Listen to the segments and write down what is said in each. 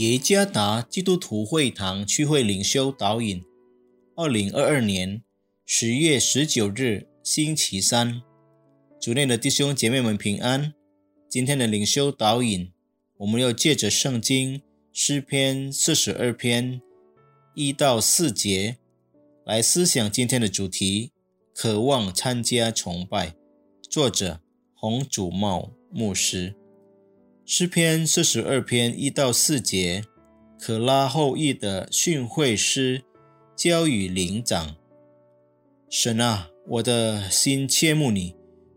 耶加达基督徒会堂区会领袖导引，二零二二年十月十九日星期三，主内的弟兄姐妹们平安。今天的领袖导引，我们要借着圣经诗篇四十二篇一到四节来思想今天的主题：渴望参加崇拜。作者洪祖茂牧师。诗篇四十二篇一到四节，可拉后裔的训诲诗，交与灵长。神啊，我的心切慕你，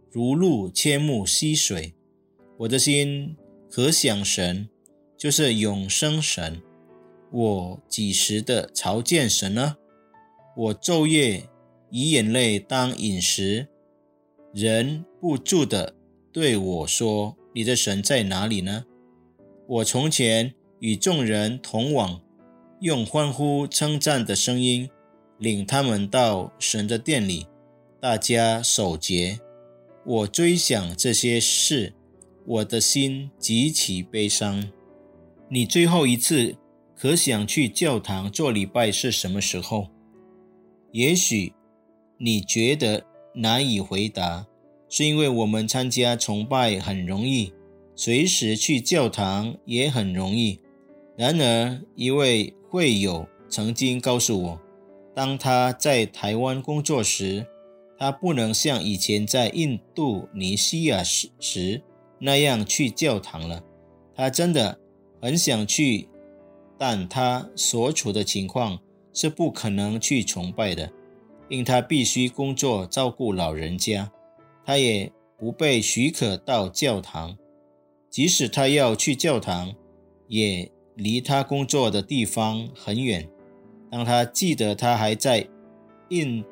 如鹿切慕溪水。我的心可想神，就是永生神。我几时的朝见神呢？我昼夜以眼泪当饮食，人不住的对我说。你的神在哪里呢？我从前与众人同往，用欢呼称赞的声音领他们到神的殿里，大家守节。我追想这些事，我的心极其悲伤。你最后一次可想去教堂做礼拜是什么时候？也许你觉得难以回答。是因为我们参加崇拜很容易，随时去教堂也很容易。然而，一位会友曾经告诉我，当他在台湾工作时，他不能像以前在印度尼西亚时时那样去教堂了。他真的很想去，但他所处的情况是不可能去崇拜的，因他必须工作照顾老人家。他也不被许可到教堂，即使他要去教堂，也离他工作的地方很远。当他记得他还在印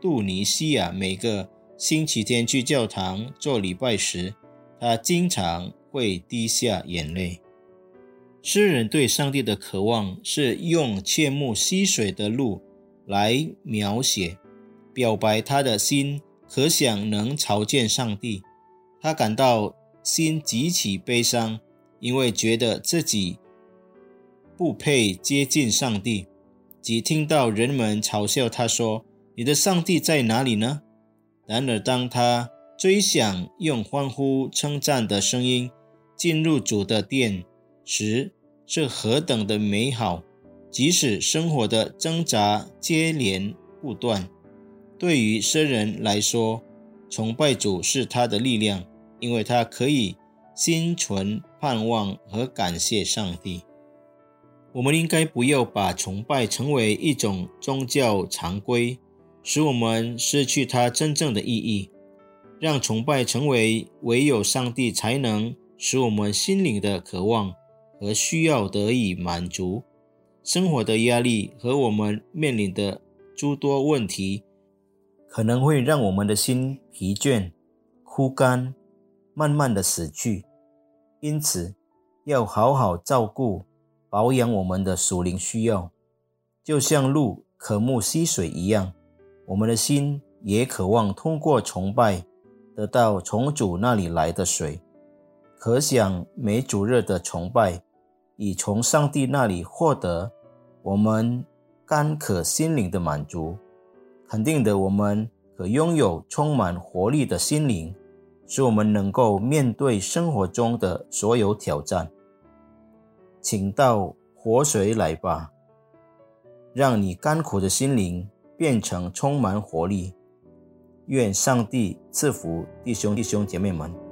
度尼西亚每个星期天去教堂做礼拜时，他经常会滴下眼泪。诗人对上帝的渴望是用切慕溪水的路来描写，表白他的心。可想能朝见上帝，他感到心极其悲伤，因为觉得自己不配接近上帝。即听到人们嘲笑他说：“你的上帝在哪里呢？”然而，当他追想用欢呼称赞的声音进入主的殿时，是何等的美好！即使生活的挣扎接连不断。对于僧人来说，崇拜主是他的力量，因为他可以心存盼望和感谢上帝。我们应该不要把崇拜成为一种宗教常规，使我们失去它真正的意义。让崇拜成为唯有上帝才能使我们心灵的渴望和需要得以满足。生活的压力和我们面临的诸多问题。可能会让我们的心疲倦、枯干，慢慢的死去。因此，要好好照顾、保养我们的属灵需要，就像鹿渴慕溪水一样，我们的心也渴望通过崇拜得到从主那里来的水。可想每主日的崇拜，以从上帝那里获得我们干渴心灵的满足。肯定的，我们可拥有充满活力的心灵，使我们能够面对生活中的所有挑战。请到活水来吧，让你干苦的心灵变成充满活力。愿上帝赐福弟兄弟兄姐妹们。